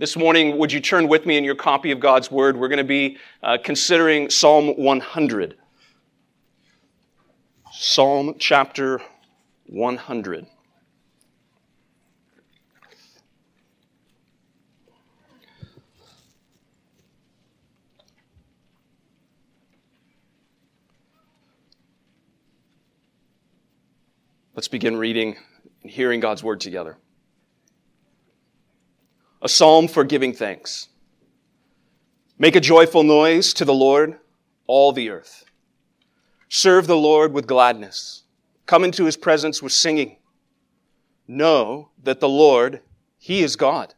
This morning, would you turn with me in your copy of God's Word? We're going to be uh, considering Psalm 100. Psalm chapter 100. Let's begin reading and hearing God's Word together a psalm for giving thanks. Make a joyful noise to the Lord, all the earth. Serve the Lord with gladness. Come into his presence with singing. Know that the Lord, he is God.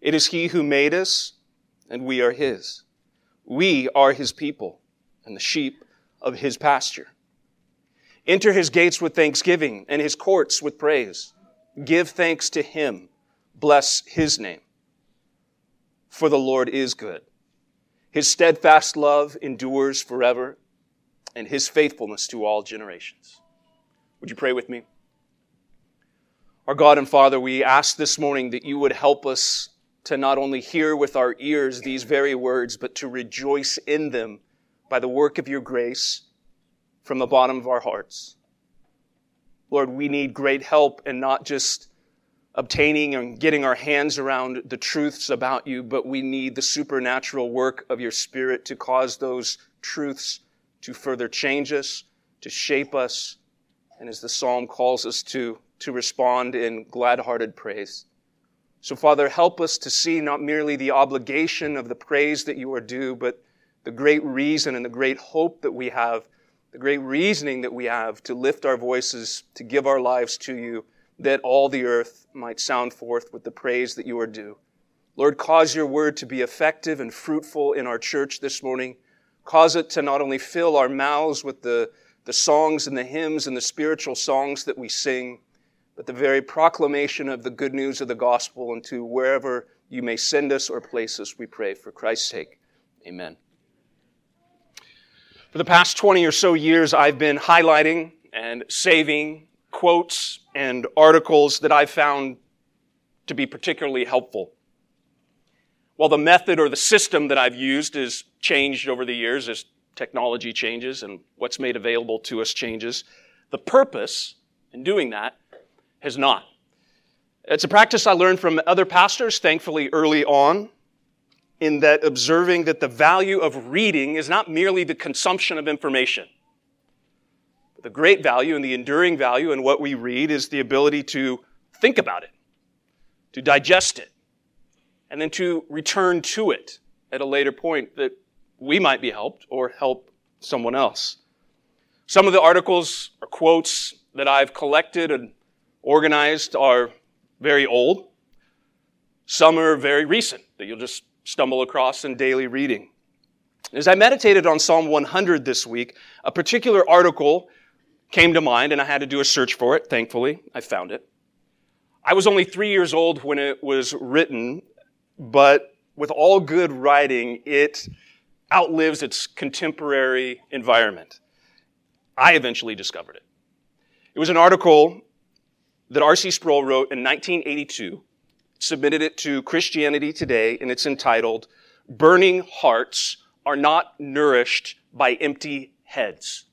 It is he who made us, and we are his. We are his people and the sheep of his pasture. Enter his gates with thanksgiving and his courts with praise. Give thanks to him bless his name. For the Lord is good. His steadfast love endures forever, and his faithfulness to all generations. Would you pray with me? Our God and Father, we ask this morning that you would help us to not only hear with our ears these very words, but to rejoice in them by the work of your grace from the bottom of our hearts. Lord, we need great help and not just obtaining and getting our hands around the truths about you, but we need the supernatural work of your Spirit to cause those truths to further change us, to shape us, and as the psalm calls us to, to respond in glad hearted praise. So, Father, help us to see not merely the obligation of the praise that you are due, but the great reason and the great hope that we have, the great reasoning that we have to lift our voices, to give our lives to you that all the earth might sound forth with the praise that you are due. Lord, cause your word to be effective and fruitful in our church this morning. Cause it to not only fill our mouths with the, the songs and the hymns and the spiritual songs that we sing, but the very proclamation of the good news of the gospel into wherever you may send us or place us, we pray for Christ's sake. Amen. For the past 20 or so years, I've been highlighting and saving quotes and articles that I've found to be particularly helpful. While the method or the system that I've used has changed over the years as technology changes and what's made available to us changes, the purpose in doing that has not. It's a practice I learned from other pastors, thankfully early on, in that observing that the value of reading is not merely the consumption of information the great value and the enduring value in what we read is the ability to think about it, to digest it, and then to return to it at a later point that we might be helped or help someone else. Some of the articles or quotes that I've collected and organized are very old. Some are very recent that you'll just stumble across in daily reading. As I meditated on Psalm 100 this week, a particular article came to mind and I had to do a search for it. Thankfully, I found it. I was only three years old when it was written, but with all good writing, it outlives its contemporary environment. I eventually discovered it. It was an article that R.C. Sproul wrote in 1982, submitted it to Christianity Today, and it's entitled, Burning Hearts Are Not Nourished by Empty Heads.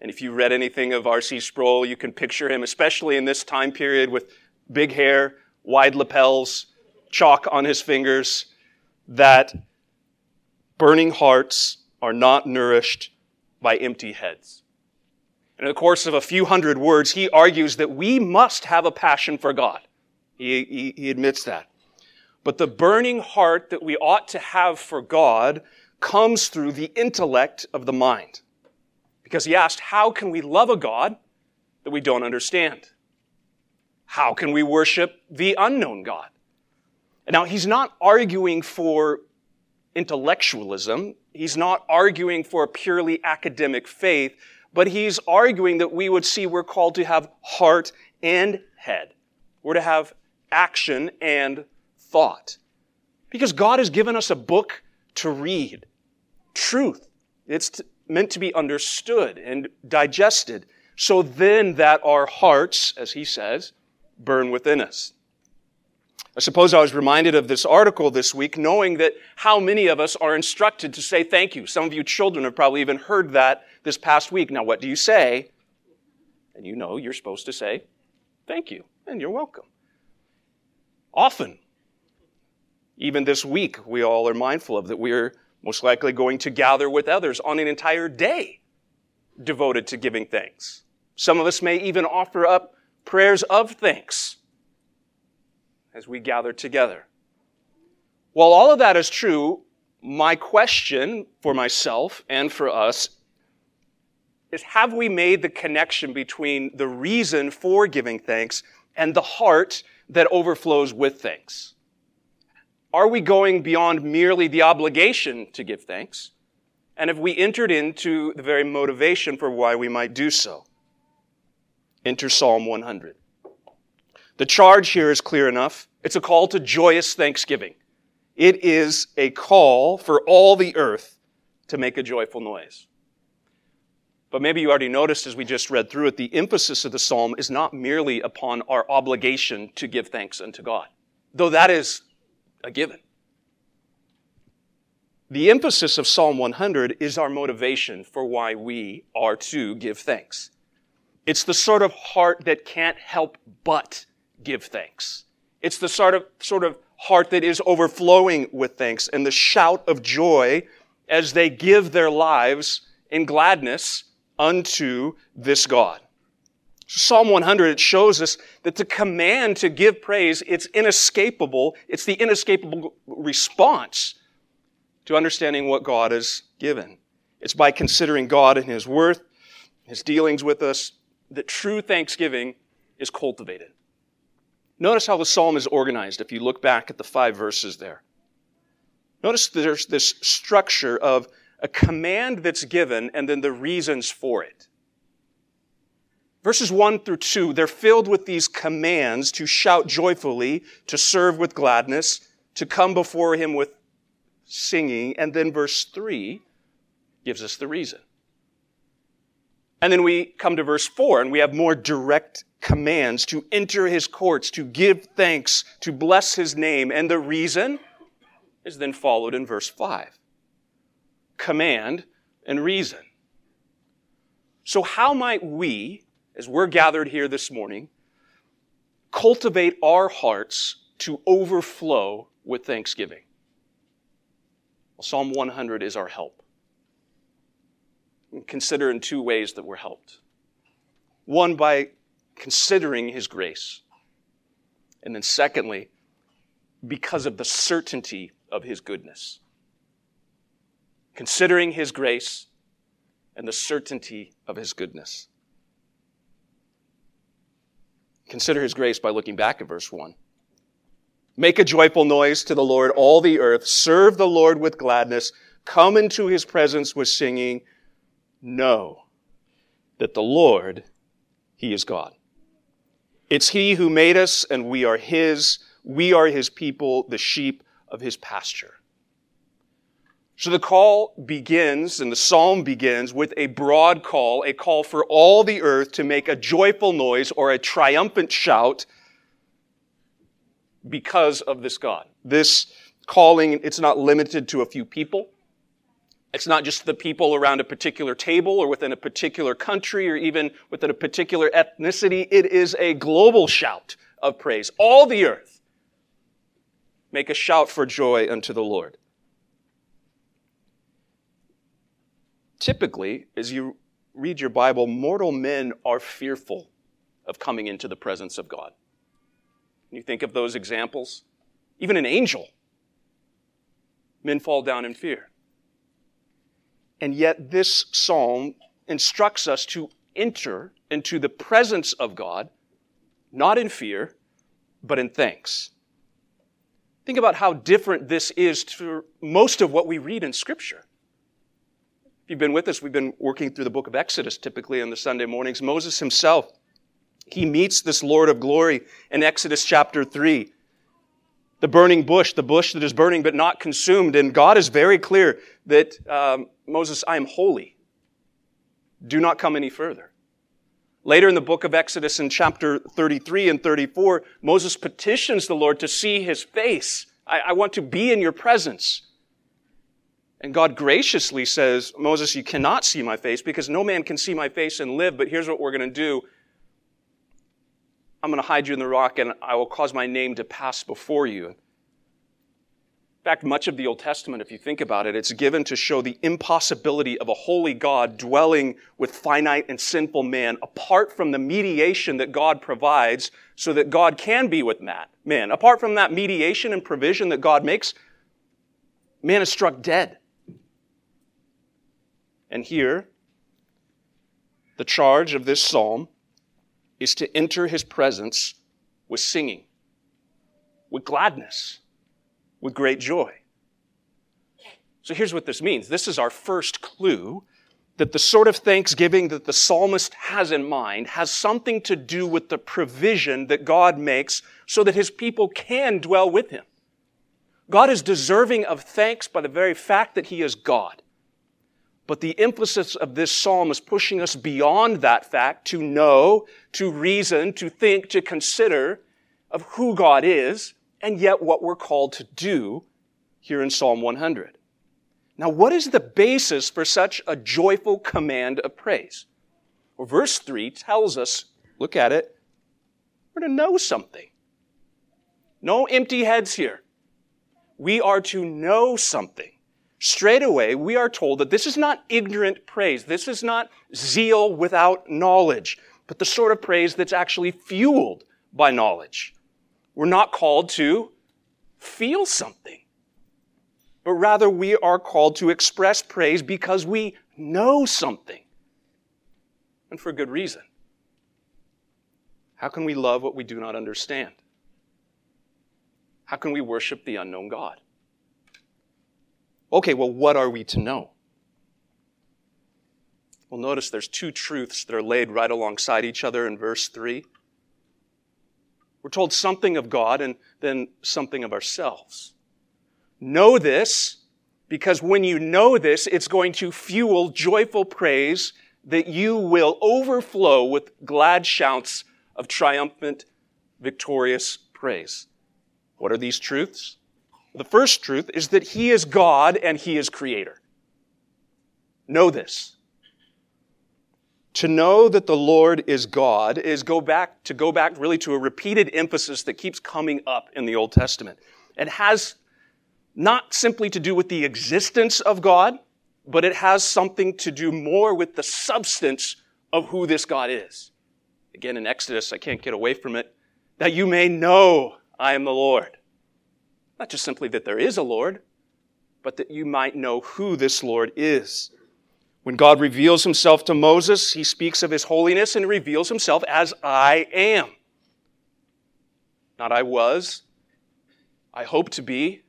And if you read anything of R.C. Sproul, you can picture him, especially in this time period with big hair, wide lapels, chalk on his fingers, that burning hearts are not nourished by empty heads. In the course of a few hundred words, he argues that we must have a passion for God. He, he, he admits that. But the burning heart that we ought to have for God comes through the intellect of the mind. Because he asked, How can we love a God that we don't understand? How can we worship the unknown God? Now, he's not arguing for intellectualism. He's not arguing for a purely academic faith, but he's arguing that we would see we're called to have heart and head. We're to have action and thought. Because God has given us a book to read. Truth. It's meant to be understood and digested, so then that our hearts, as he says, burn within us. I suppose I was reminded of this article this week, knowing that how many of us are instructed to say thank you. Some of you children have probably even heard that this past week. Now, what do you say? And you know you're supposed to say thank you, and you're welcome. Often, even this week, we all are mindful of that we're most likely going to gather with others on an entire day devoted to giving thanks. Some of us may even offer up prayers of thanks as we gather together. While all of that is true, my question for myself and for us is have we made the connection between the reason for giving thanks and the heart that overflows with thanks? Are we going beyond merely the obligation to give thanks? And have we entered into the very motivation for why we might do so? Enter Psalm 100. The charge here is clear enough. It's a call to joyous thanksgiving. It is a call for all the earth to make a joyful noise. But maybe you already noticed as we just read through it, the emphasis of the psalm is not merely upon our obligation to give thanks unto God, though that is a given. The emphasis of Psalm 100 is our motivation for why we are to give thanks. It's the sort of heart that can't help but give thanks. It's the sort of, sort of heart that is overflowing with thanks and the shout of joy as they give their lives in gladness unto this God. Psalm 100, it shows us that the command to give praise, it's inescapable. It's the inescapable response to understanding what God has given. It's by considering God and His worth, His dealings with us, that true thanksgiving is cultivated. Notice how the psalm is organized if you look back at the five verses there. Notice there's this structure of a command that's given and then the reasons for it. Verses 1 through 2, they're filled with these commands to shout joyfully, to serve with gladness, to come before Him with singing. And then verse 3 gives us the reason. And then we come to verse 4 and we have more direct commands to enter his courts, to give thanks, to bless his name. And the reason is then followed in verse 5. Command and reason. So how might we, as we're gathered here this morning, cultivate our hearts to overflow with thanksgiving? Well, Psalm 100 is our help. Consider in two ways that we're helped. One, by considering his grace. And then, secondly, because of the certainty of his goodness. Considering his grace and the certainty of his goodness. Consider his grace by looking back at verse 1. Make a joyful noise to the Lord, all the earth. Serve the Lord with gladness. Come into his presence with singing. Know that the Lord, he is God. It's He who made us, and we are His. We are His people, the sheep of His pasture. So the call begins, and the psalm begins with a broad call, a call for all the earth to make a joyful noise or a triumphant shout because of this God. This calling, it's not limited to a few people. It's not just the people around a particular table or within a particular country or even within a particular ethnicity. It is a global shout of praise. All the earth make a shout for joy unto the Lord. Typically, as you read your Bible, mortal men are fearful of coming into the presence of God. You think of those examples? Even an angel, men fall down in fear. And yet, this psalm instructs us to enter into the presence of God, not in fear, but in thanks. Think about how different this is to most of what we read in Scripture. If you've been with us, we've been working through the book of Exodus typically on the Sunday mornings. Moses himself, he meets this Lord of glory in Exodus chapter 3 the burning bush, the bush that is burning but not consumed. And God is very clear that um, Moses, I am holy. Do not come any further. Later in the book of Exodus in chapter 33 and 34, Moses petitions the Lord to see his face. I, I want to be in your presence. And God graciously says, Moses, you cannot see my face because no man can see my face and live, but here's what we're going to do. I'm going to hide you in the rock and I will cause my name to pass before you. In fact, much of the Old Testament, if you think about it, it's given to show the impossibility of a holy God dwelling with finite and sinful man apart from the mediation that God provides so that God can be with man. Apart from that mediation and provision that God makes, man is struck dead. And here, the charge of this psalm is to enter his presence with singing, with gladness with great joy. So here's what this means. This is our first clue that the sort of thanksgiving that the psalmist has in mind has something to do with the provision that God makes so that his people can dwell with him. God is deserving of thanks by the very fact that he is God. But the emphasis of this psalm is pushing us beyond that fact to know, to reason, to think, to consider of who God is and yet what we're called to do here in Psalm 100. Now, what is the basis for such a joyful command of praise? Well, verse 3 tells us, look at it, we're to know something. No empty heads here. We are to know something. Straight away, we are told that this is not ignorant praise. This is not zeal without knowledge, but the sort of praise that's actually fueled by knowledge. We're not called to feel something, but rather we are called to express praise because we know something. And for good reason. How can we love what we do not understand? How can we worship the unknown God? Okay, well, what are we to know? Well, notice there's two truths that are laid right alongside each other in verse 3. We're told something of God and then something of ourselves. Know this because when you know this, it's going to fuel joyful praise that you will overflow with glad shouts of triumphant, victorious praise. What are these truths? The first truth is that He is God and He is Creator. Know this. To know that the Lord is God is go back, to go back really to a repeated emphasis that keeps coming up in the Old Testament. It has not simply to do with the existence of God, but it has something to do more with the substance of who this God is. Again, in Exodus, I can't get away from it, that you may know I am the Lord. Not just simply that there is a Lord, but that you might know who this Lord is. When God reveals himself to Moses, he speaks of his holiness and reveals himself as I am. Not I was, I hope to be,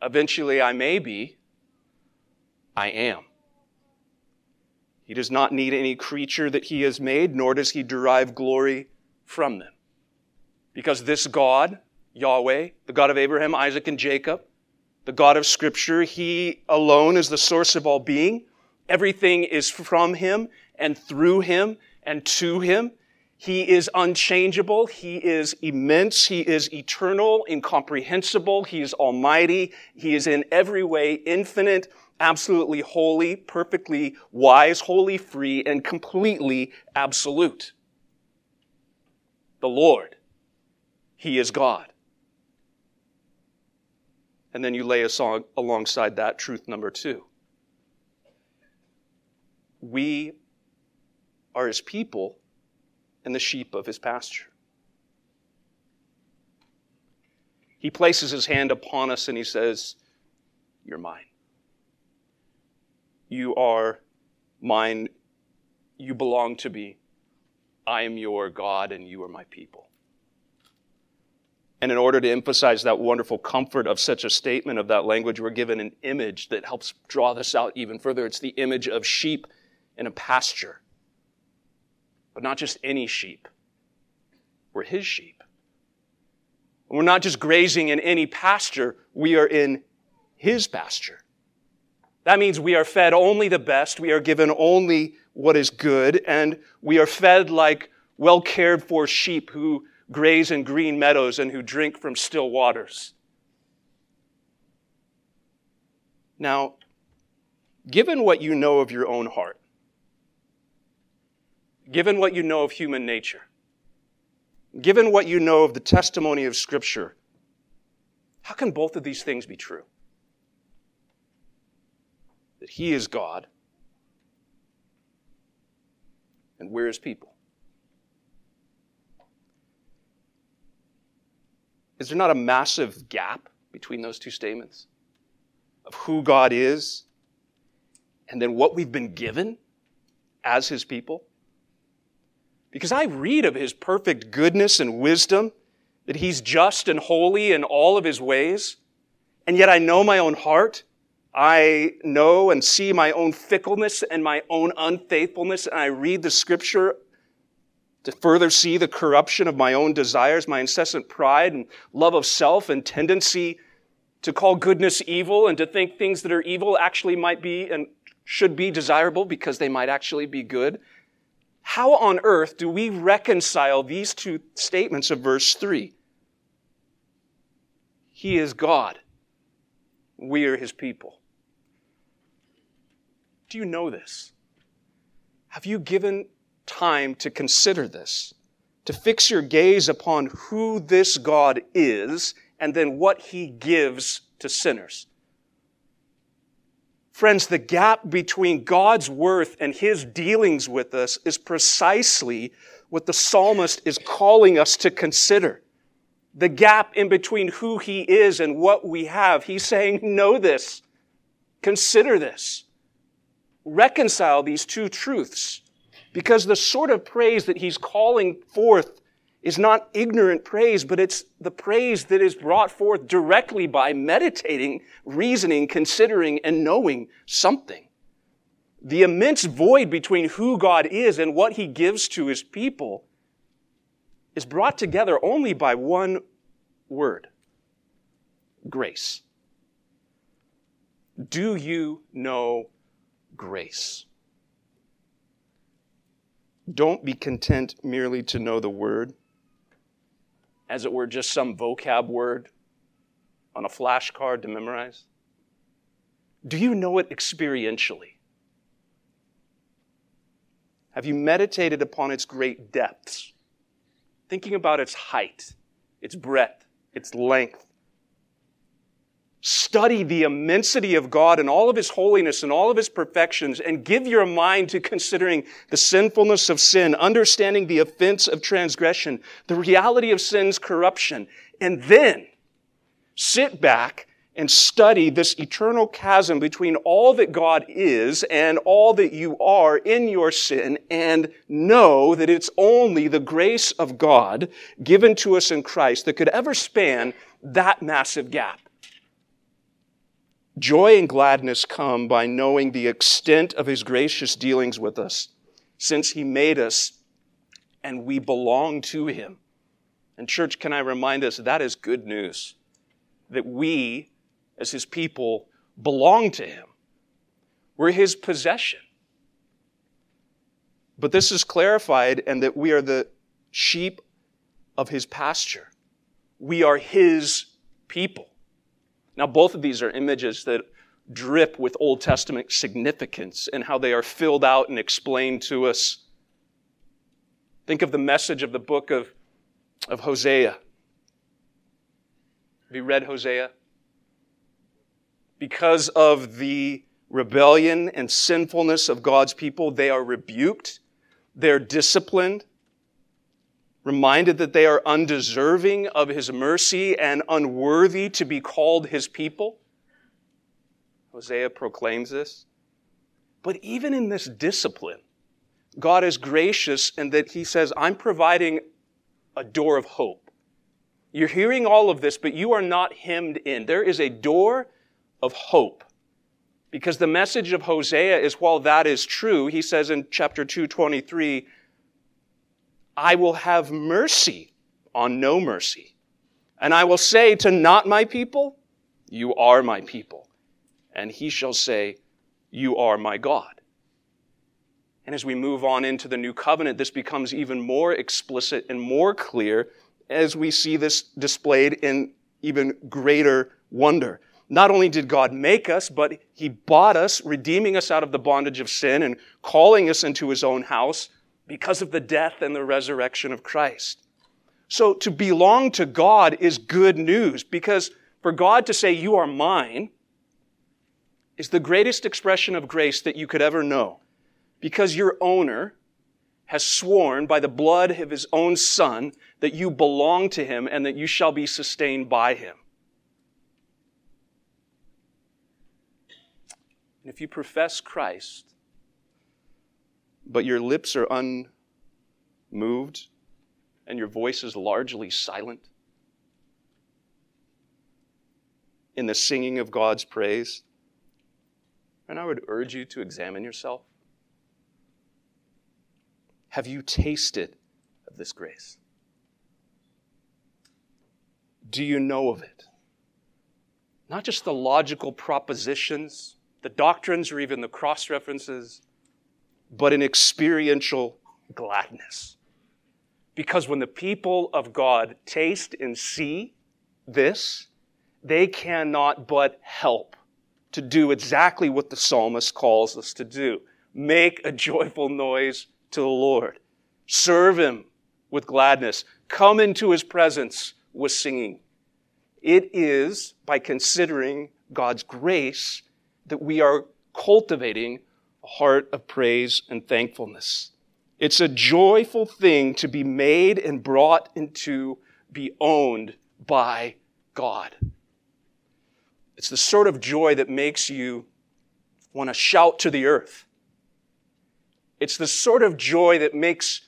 eventually I may be, I am. He does not need any creature that he has made, nor does he derive glory from them. Because this God, Yahweh, the God of Abraham, Isaac, and Jacob, the God of Scripture. He alone is the source of all being. Everything is from Him and through Him and to Him. He is unchangeable. He is immense. He is eternal, incomprehensible. He is almighty. He is in every way infinite, absolutely holy, perfectly wise, wholly free, and completely absolute. The Lord. He is God. And then you lay a song alongside that truth number two. We are his people and the sheep of his pasture. He places his hand upon us and he says, You're mine. You are mine. You belong to me. I am your God and you are my people. And in order to emphasize that wonderful comfort of such a statement of that language, we're given an image that helps draw this out even further. It's the image of sheep in a pasture. But not just any sheep. We're his sheep. And we're not just grazing in any pasture, we are in his pasture. That means we are fed only the best, we are given only what is good, and we are fed like well cared for sheep who graze in green meadows and who drink from still waters. Now, given what you know of your own heart, given what you know of human nature, given what you know of the testimony of Scripture, how can both of these things be true? That He is God and we're His people. Is there not a massive gap between those two statements of who God is and then what we've been given as His people? Because I read of His perfect goodness and wisdom, that He's just and holy in all of His ways, and yet I know my own heart. I know and see my own fickleness and my own unfaithfulness, and I read the scripture to further see the corruption of my own desires, my incessant pride and love of self and tendency to call goodness evil and to think things that are evil actually might be and should be desirable because they might actually be good. How on earth do we reconcile these two statements of verse 3? He is God. We are his people. Do you know this? Have you given time to consider this, to fix your gaze upon who this God is and then what he gives to sinners. Friends, the gap between God's worth and his dealings with us is precisely what the psalmist is calling us to consider. The gap in between who he is and what we have. He's saying, know this. Consider this. Reconcile these two truths. Because the sort of praise that he's calling forth is not ignorant praise, but it's the praise that is brought forth directly by meditating, reasoning, considering, and knowing something. The immense void between who God is and what he gives to his people is brought together only by one word grace. Do you know grace? Don't be content merely to know the word, as it were just some vocab word on a flashcard to memorize. Do you know it experientially? Have you meditated upon its great depths? Thinking about its height, its breadth, its length, study the immensity of God and all of His holiness and all of His perfections and give your mind to considering the sinfulness of sin, understanding the offense of transgression, the reality of sin's corruption, and then sit back and study this eternal chasm between all that God is and all that you are in your sin and know that it's only the grace of God given to us in Christ that could ever span that massive gap. Joy and gladness come by knowing the extent of his gracious dealings with us, since he made us and we belong to him. And, church, can I remind us that is good news that we, as his people, belong to him. We're his possession. But this is clarified, and that we are the sheep of his pasture. We are his people. Now, both of these are images that drip with Old Testament significance and how they are filled out and explained to us. Think of the message of the book of, of Hosea. Have you read Hosea? Because of the rebellion and sinfulness of God's people, they are rebuked, they're disciplined, reminded that they are undeserving of his mercy and unworthy to be called his people. Hosea proclaims this. But even in this discipline, God is gracious in that he says, I'm providing a door of hope. You're hearing all of this, but you are not hemmed in. There is a door of hope. Because the message of Hosea is while that is true, he says in chapter 223, I will have mercy on no mercy. And I will say to not my people, You are my people. And he shall say, You are my God. And as we move on into the new covenant, this becomes even more explicit and more clear as we see this displayed in even greater wonder. Not only did God make us, but He bought us, redeeming us out of the bondage of sin and calling us into His own house because of the death and the resurrection of Christ. So to belong to God is good news because for God to say, You are mine, is the greatest expression of grace that you could ever know because your owner has sworn by the blood of his own son that you belong to him and that you shall be sustained by him. And if you profess Christ, but your lips are unmoved and your voice is largely silent in the singing of God's praise, and I would urge you to examine yourself. Have you tasted of this grace? Do you know of it? Not just the logical propositions the doctrines or even the cross references, but an experiential gladness. Because when the people of God taste and see this, they cannot but help to do exactly what the psalmist calls us to do. Make a joyful noise to the Lord. Serve Him with gladness. Come into His presence with singing. It is by considering God's grace that we are cultivating heart of praise and thankfulness. It's a joyful thing to be made and brought into, be owned by God. It's the sort of joy that makes you want to shout to the earth. It's the sort of joy that makes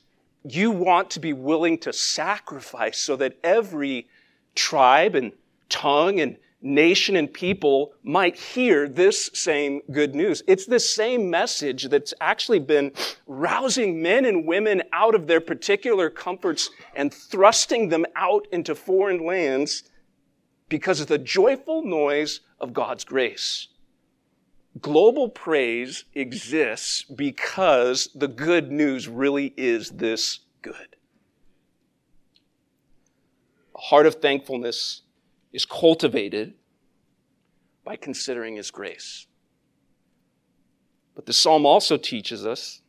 you want to be willing to sacrifice so that every tribe and tongue and nation and people might hear this same good news. It's the same message that's actually been rousing men and women out of their particular comforts and thrusting them out into foreign lands because of the joyful noise of God's grace. Global praise exists because the good news really is this good. A heart of thankfulness is cultivated by considering His grace. But the psalm also teaches us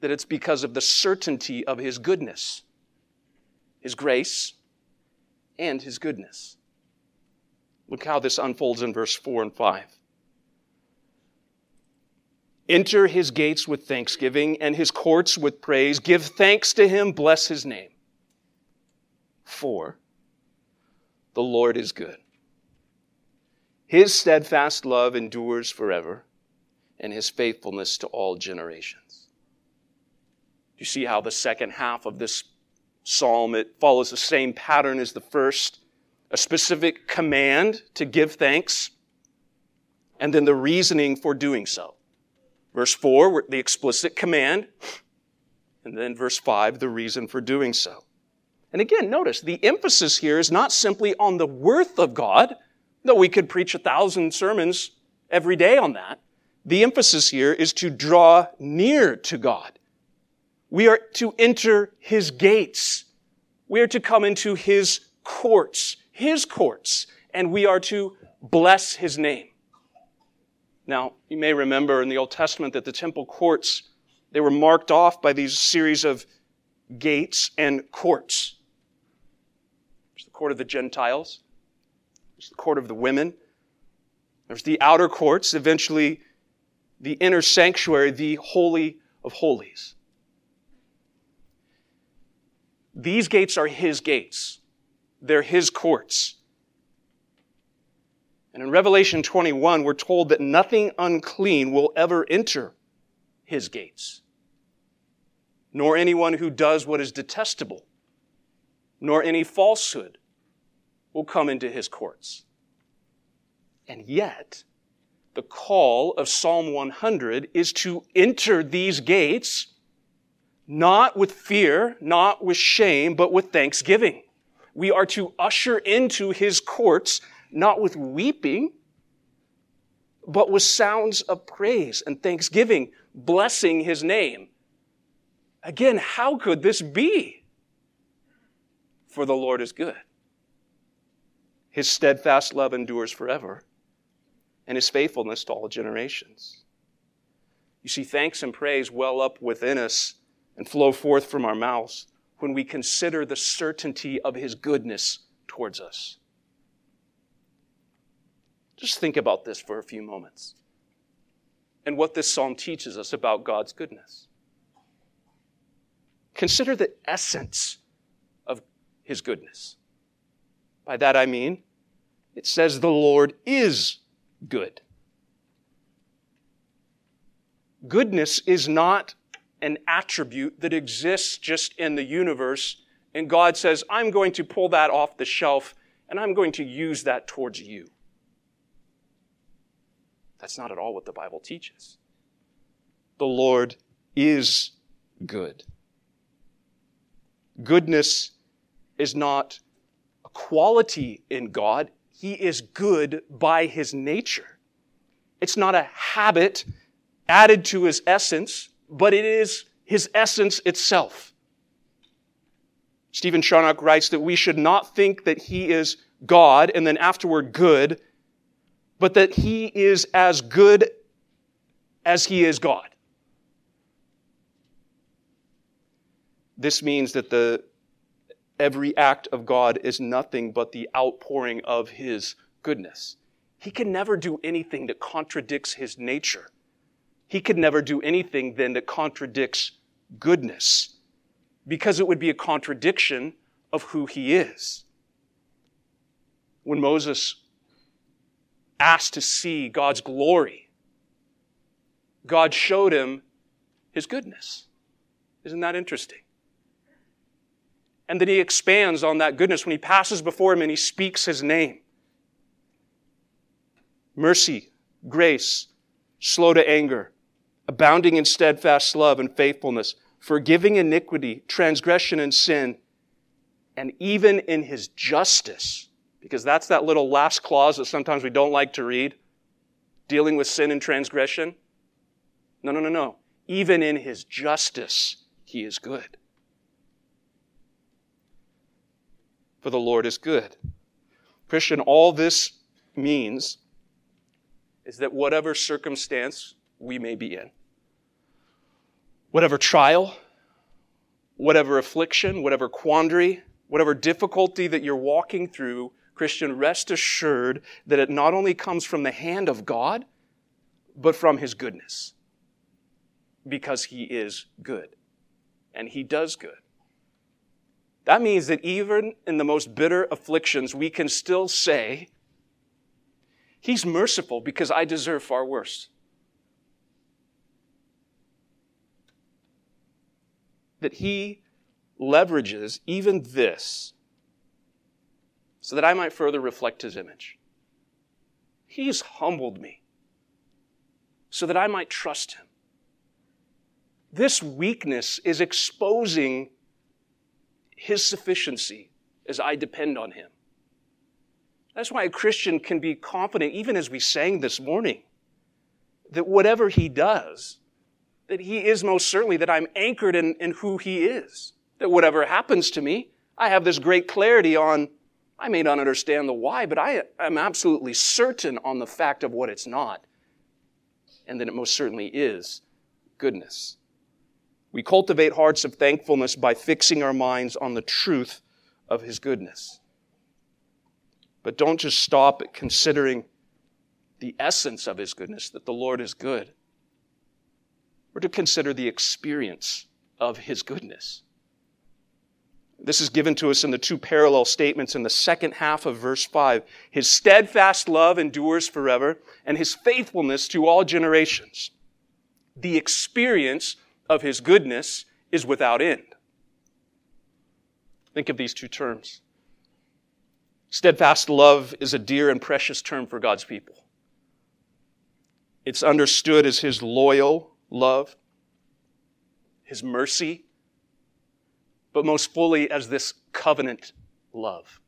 that it's because of the certainty of His goodness, His grace, and His goodness. Look how this unfolds in verse 4 and 5. Enter his gates with thanksgiving and his courts with praise. Give thanks to him, bless his name. For the Lord is good. His steadfast love endures forever, and his faithfulness to all generations. You see how the second half of this psalm it follows the same pattern as the first, a specific command to give thanks, and then the reasoning for doing so. Verse 4, the explicit command, and then verse 5, the reason for doing so. And again, notice the emphasis here is not simply on the worth of God, though we could preach a thousand sermons every day on that. The emphasis here is to draw near to God. We are to enter His gates. We are to come into His courts, His courts, and we are to bless His name. Now, you may remember in the Old Testament that the temple courts, they were marked off by these series of gates and courts court of the Gentiles. There's the court of the women. There's the outer courts, eventually the inner sanctuary, the Holy of Holies. These gates are His gates. They're His courts. And in Revelation 21, we're told that nothing unclean will ever enter His gates, nor anyone who does what is detestable, nor any falsehood, will come into his courts. And yet, the call of Psalm 100 is to enter these gates not with fear, not with shame, but with thanksgiving. We are to usher into his courts not with weeping, but with sounds of praise and thanksgiving, blessing his name. Again, how could this be? For the Lord is good. His steadfast love endures forever, and his faithfulness to all generations. You see, thanks and praise well up within us and flow forth from our mouths when we consider the certainty of his goodness towards us. Just think about this for a few moments and what this psalm teaches us about God's goodness. Consider the essence of his goodness. By that I mean, it says the Lord is good. Goodness is not an attribute that exists just in the universe, and God says, I'm going to pull that off the shelf and I'm going to use that towards you. That's not at all what the Bible teaches. The Lord is good. Goodness is not a quality in God, He is good by His nature. It's not a habit added to His essence, but it is His essence itself. Stephen Charnock writes that we should not think that He is God and then afterward good, but that He is as good as He is God. This means that the every act of God is nothing but the outpouring of his goodness. He can never do anything that contradicts his nature. He could never do anything then that contradicts goodness because it would be a contradiction of who he is. When Moses asked to see God's glory, God showed him his goodness. Isn't that interesting? And then he expands on that goodness when he passes before him and he speaks his name. Mercy, grace, slow to anger, abounding in steadfast love and faithfulness, forgiving iniquity, transgression, and sin, and even in his justice, because that's that little last clause that sometimes we don't like to read, dealing with sin and transgression. No, no, no, no. Even in his justice, he is good. For the Lord is good. Christian, all this means is that whatever circumstance we may be in, whatever trial, whatever affliction, whatever quandary, whatever difficulty that you're walking through, Christian, rest assured that it not only comes from the hand of God, but from His goodness. Because He is good. And He does good. That means that even in the most bitter afflictions, we can still say, He's merciful because I deserve far worse. That He leverages even this so that I might further reflect His image. He's humbled me so that I might trust Him. This weakness is exposing his sufficiency as I depend on Him. That's why a Christian can be confident, even as we sang this morning, that whatever He does, that He is most certainly, that I'm anchored in, in who He is. That whatever happens to me, I have this great clarity on, I may not understand the why, but I am absolutely certain on the fact of what it's not. And that it most certainly is goodness. We cultivate hearts of thankfulness by fixing our minds on the truth of His goodness. But don't just stop at considering the essence of His goodness, that the Lord is good. We're to consider the experience of His goodness. This is given to us in the two parallel statements in the second half of verse 5. His steadfast love endures forever, and his faithfulness to all generations. The experience of his goodness is without end. Think of these two terms. Steadfast love is a dear and precious term for God's people. It's understood as his loyal love, his mercy, but most fully as this covenant love.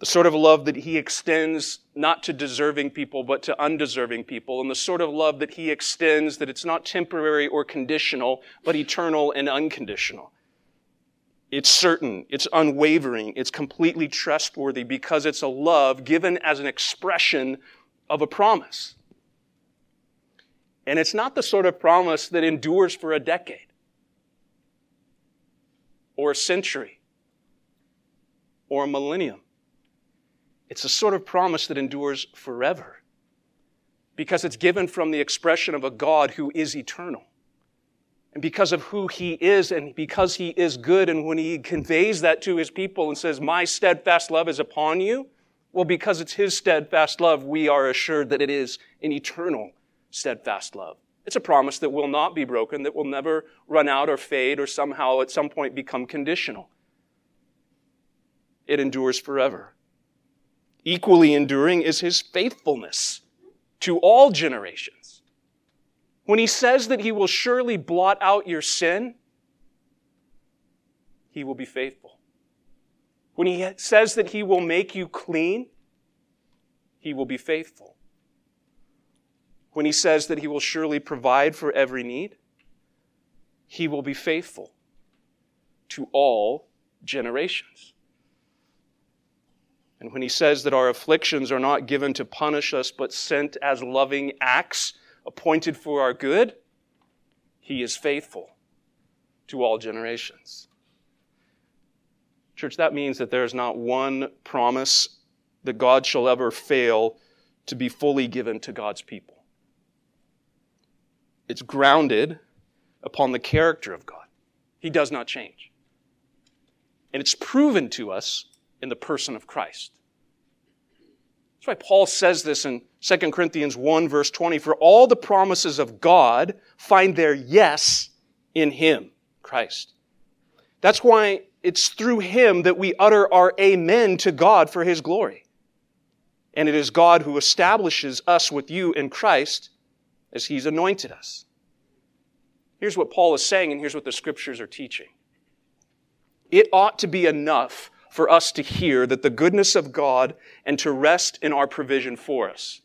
The sort of love that he extends not to deserving people, but to undeserving people. And the sort of love that he extends that it's not temporary or conditional, but eternal and unconditional. It's certain, it's unwavering, it's completely trustworthy because it's a love given as an expression of a promise. And it's not the sort of promise that endures for a decade or a century or a millennium. It's a sort of promise that endures forever because it's given from the expression of a God who is eternal. And because of who he is and because he is good, and when he conveys that to his people and says, My steadfast love is upon you, well, because it's his steadfast love, we are assured that it is an eternal steadfast love. It's a promise that will not be broken, that will never run out or fade or somehow at some point become conditional. It endures forever. Equally enduring is his faithfulness to all generations. When he says that he will surely blot out your sin, he will be faithful. When he says that he will make you clean, he will be faithful. When he says that he will surely provide for every need, he will be faithful to all generations. And when he says that our afflictions are not given to punish us, but sent as loving acts appointed for our good, he is faithful to all generations. Church, that means that there is not one promise that God shall ever fail to be fully given to God's people. It's grounded upon the character of God. He does not change. And it's proven to us in the person of Christ. That's why Paul says this in 2 Corinthians 1 verse 20. For all the promises of God find their yes in Him, Christ. That's why it's through Him that we utter our amen to God for His glory. And it is God who establishes us with you in Christ as He's anointed us. Here's what Paul is saying, and here's what the scriptures are teaching. It ought to be enough for us to hear that the goodness of God and to rest in our provision for us.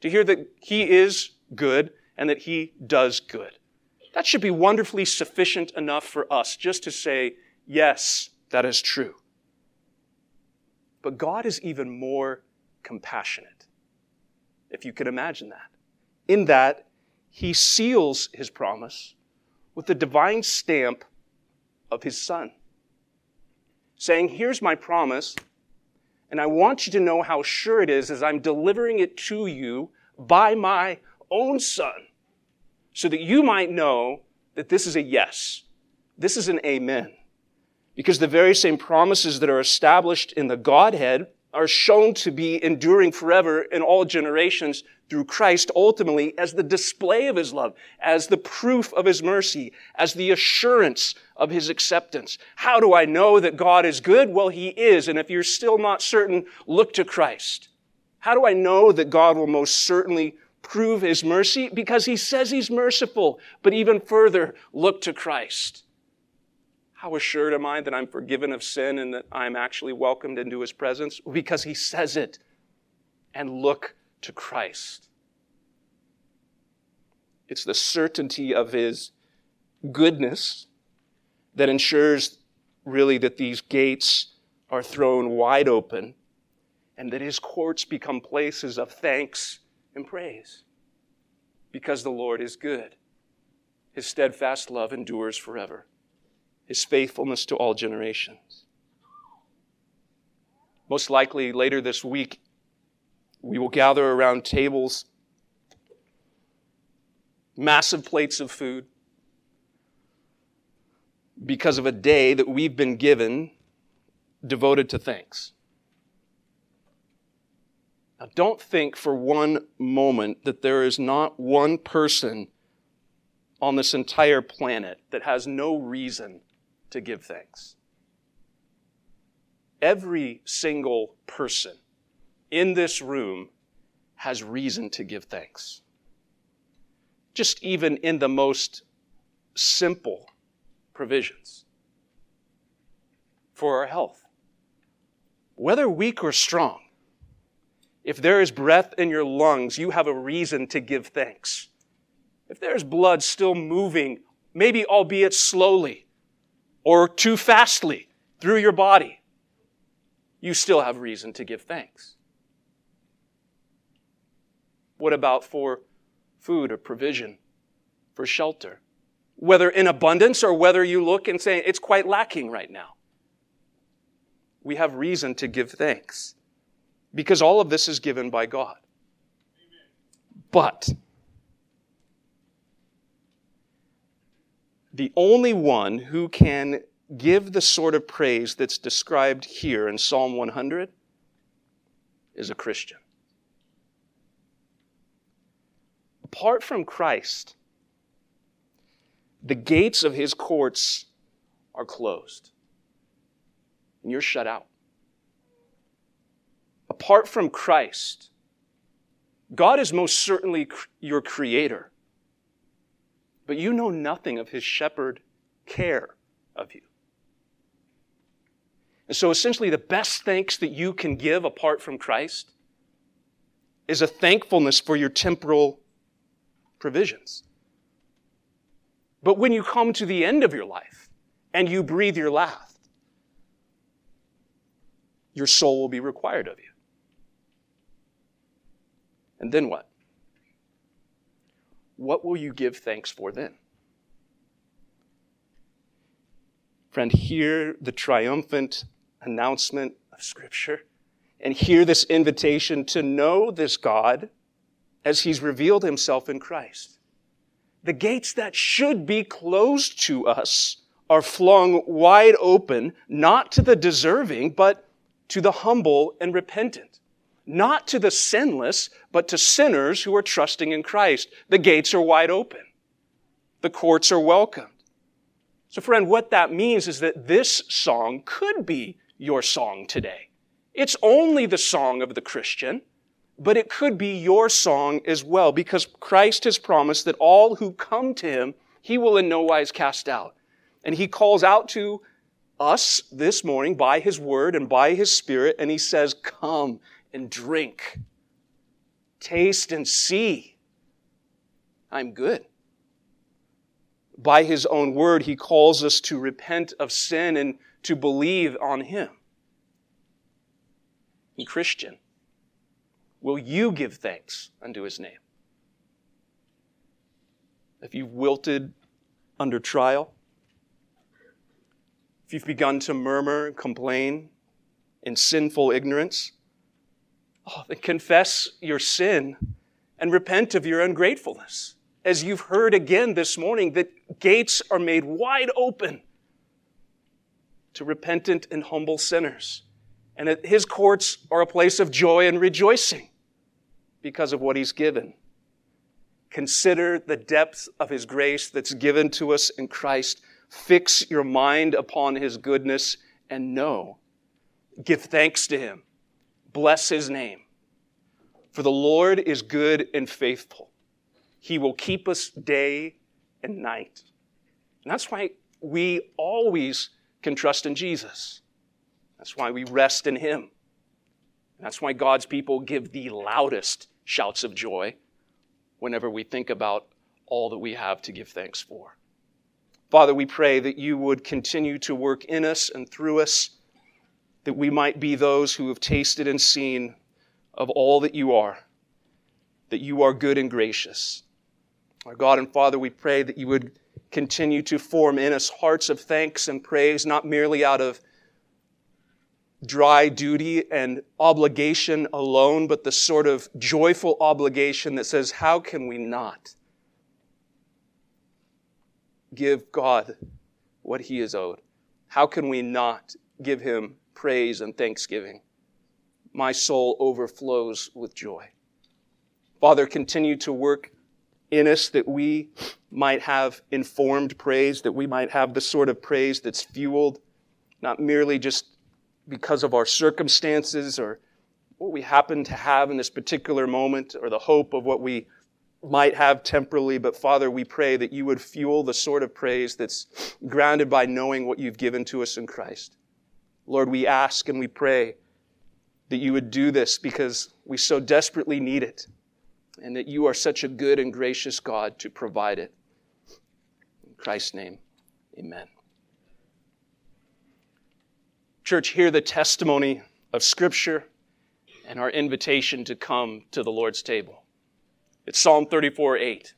To hear that He is good and that He does good. That should be wonderfully sufficient enough for us just to say, yes, that is true. But God is even more compassionate, if you can imagine that. In that, He seals His promise with the divine stamp of His Son saying, Here's my promise, and I want you to know how sure it is as I'm delivering it to you by my own Son, so that you might know that this is a yes. This is an amen. Because the very same promises that are established in the Godhead are shown to be enduring forever in all generations through Christ ultimately as the display of his love, as the proof of his mercy, as the assurance of his acceptance. How do I know that God is good? Well, he is. And if you're still not certain, look to Christ. How do I know that God will most certainly prove his mercy? Because he says he's merciful. But even further, look to Christ. How assured am I that I'm forgiven of sin and that I'm actually welcomed into his presence? Because he says it. And look to Christ. It's the certainty of his goodness that ensures really that these gates are thrown wide open and that his courts become places of thanks and praise because the Lord is good. His steadfast love endures forever, his faithfulness to all generations. Most likely later this week, we will gather around tables, massive plates of food, because of a day that we've been given devoted to thanks. Now, don't think for one moment that there is not one person on this entire planet that has no reason to give thanks. Every single person in this room has reason to give thanks. Just even in the most simple provisions for our health, whether weak or strong, if there is breath in your lungs, you have a reason to give thanks. If there's blood still moving, maybe albeit slowly or too fastly through your body, you still have reason to give thanks. What about for food or provision, for shelter? Whether in abundance or whether you look and say it's quite lacking right now. We have reason to give thanks because all of this is given by God. But the only one who can give the sort of praise that's described here in Psalm 100 is a Christian. Apart from Christ, the gates of his courts are closed, and you're shut out. Apart from Christ, God is most certainly your creator, but you know nothing of his shepherd care of you. And so essentially, the best thanks that you can give apart from Christ is a thankfulness for your temporal provisions. But when you come to the end of your life and you breathe your last, your soul will be required of you. And then what? What will you give thanks for then? Friend, hear the triumphant announcement of Scripture and hear this invitation to know this God as He's revealed Himself in Christ. The gates that should be closed to us are flung wide open, not to the deserving, but to the humble and repentant. Not to the sinless, but to sinners who are trusting in Christ. The gates are wide open. The courts are welcomed. So friend, what that means is that this song could be your song today. It's only the song of the Christian, but it could be your song as well because Christ has promised that all who come to him, he will in no wise cast out. And he calls out to us this morning by his word and by his spirit, and he says, Come and drink. Taste and see. I'm good. By his own word, he calls us to repent of sin and to believe on Him. And Christian, will you give thanks unto His name? If you've wilted under trial, if you've begun to murmur complain in sinful ignorance, oh, then confess your sin and repent of your ungratefulness. As you've heard again this morning, that gates are made wide open to repentant and humble sinners. And that his courts are a place of joy and rejoicing because of what he's given. Consider the depth of his grace that's given to us in Christ. Fix your mind upon his goodness and know. Give thanks to him. Bless his name. For the Lord is good and faithful. He will keep us day and night. And that's why we always can trust in Jesus. That's why we rest in Him. That's why God's people give the loudest shouts of joy whenever we think about all that we have to give thanks for. Father, we pray that you would continue to work in us and through us, that we might be those who have tasted and seen of all that you are, that you are good and gracious. Our God and Father, we pray that you would continue to form in us hearts of thanks and praise, not merely out of dry duty and obligation alone, but the sort of joyful obligation that says, How can we not give God what he is owed? How can we not give him praise and thanksgiving? My soul overflows with joy. Father, continue to work in us that we might have informed praise, that we might have the sort of praise that's fueled not merely just because of our circumstances or what we happen to have in this particular moment or the hope of what we might have temporally, but Father, we pray that you would fuel the sort of praise that's grounded by knowing what you've given to us in Christ. Lord, we ask and we pray that you would do this because we so desperately need it, and that you are such a good and gracious God to provide it. In Christ's name, amen. Church, hear the testimony of Scripture and our invitation to come to the Lord's table. It's Psalm 34 8.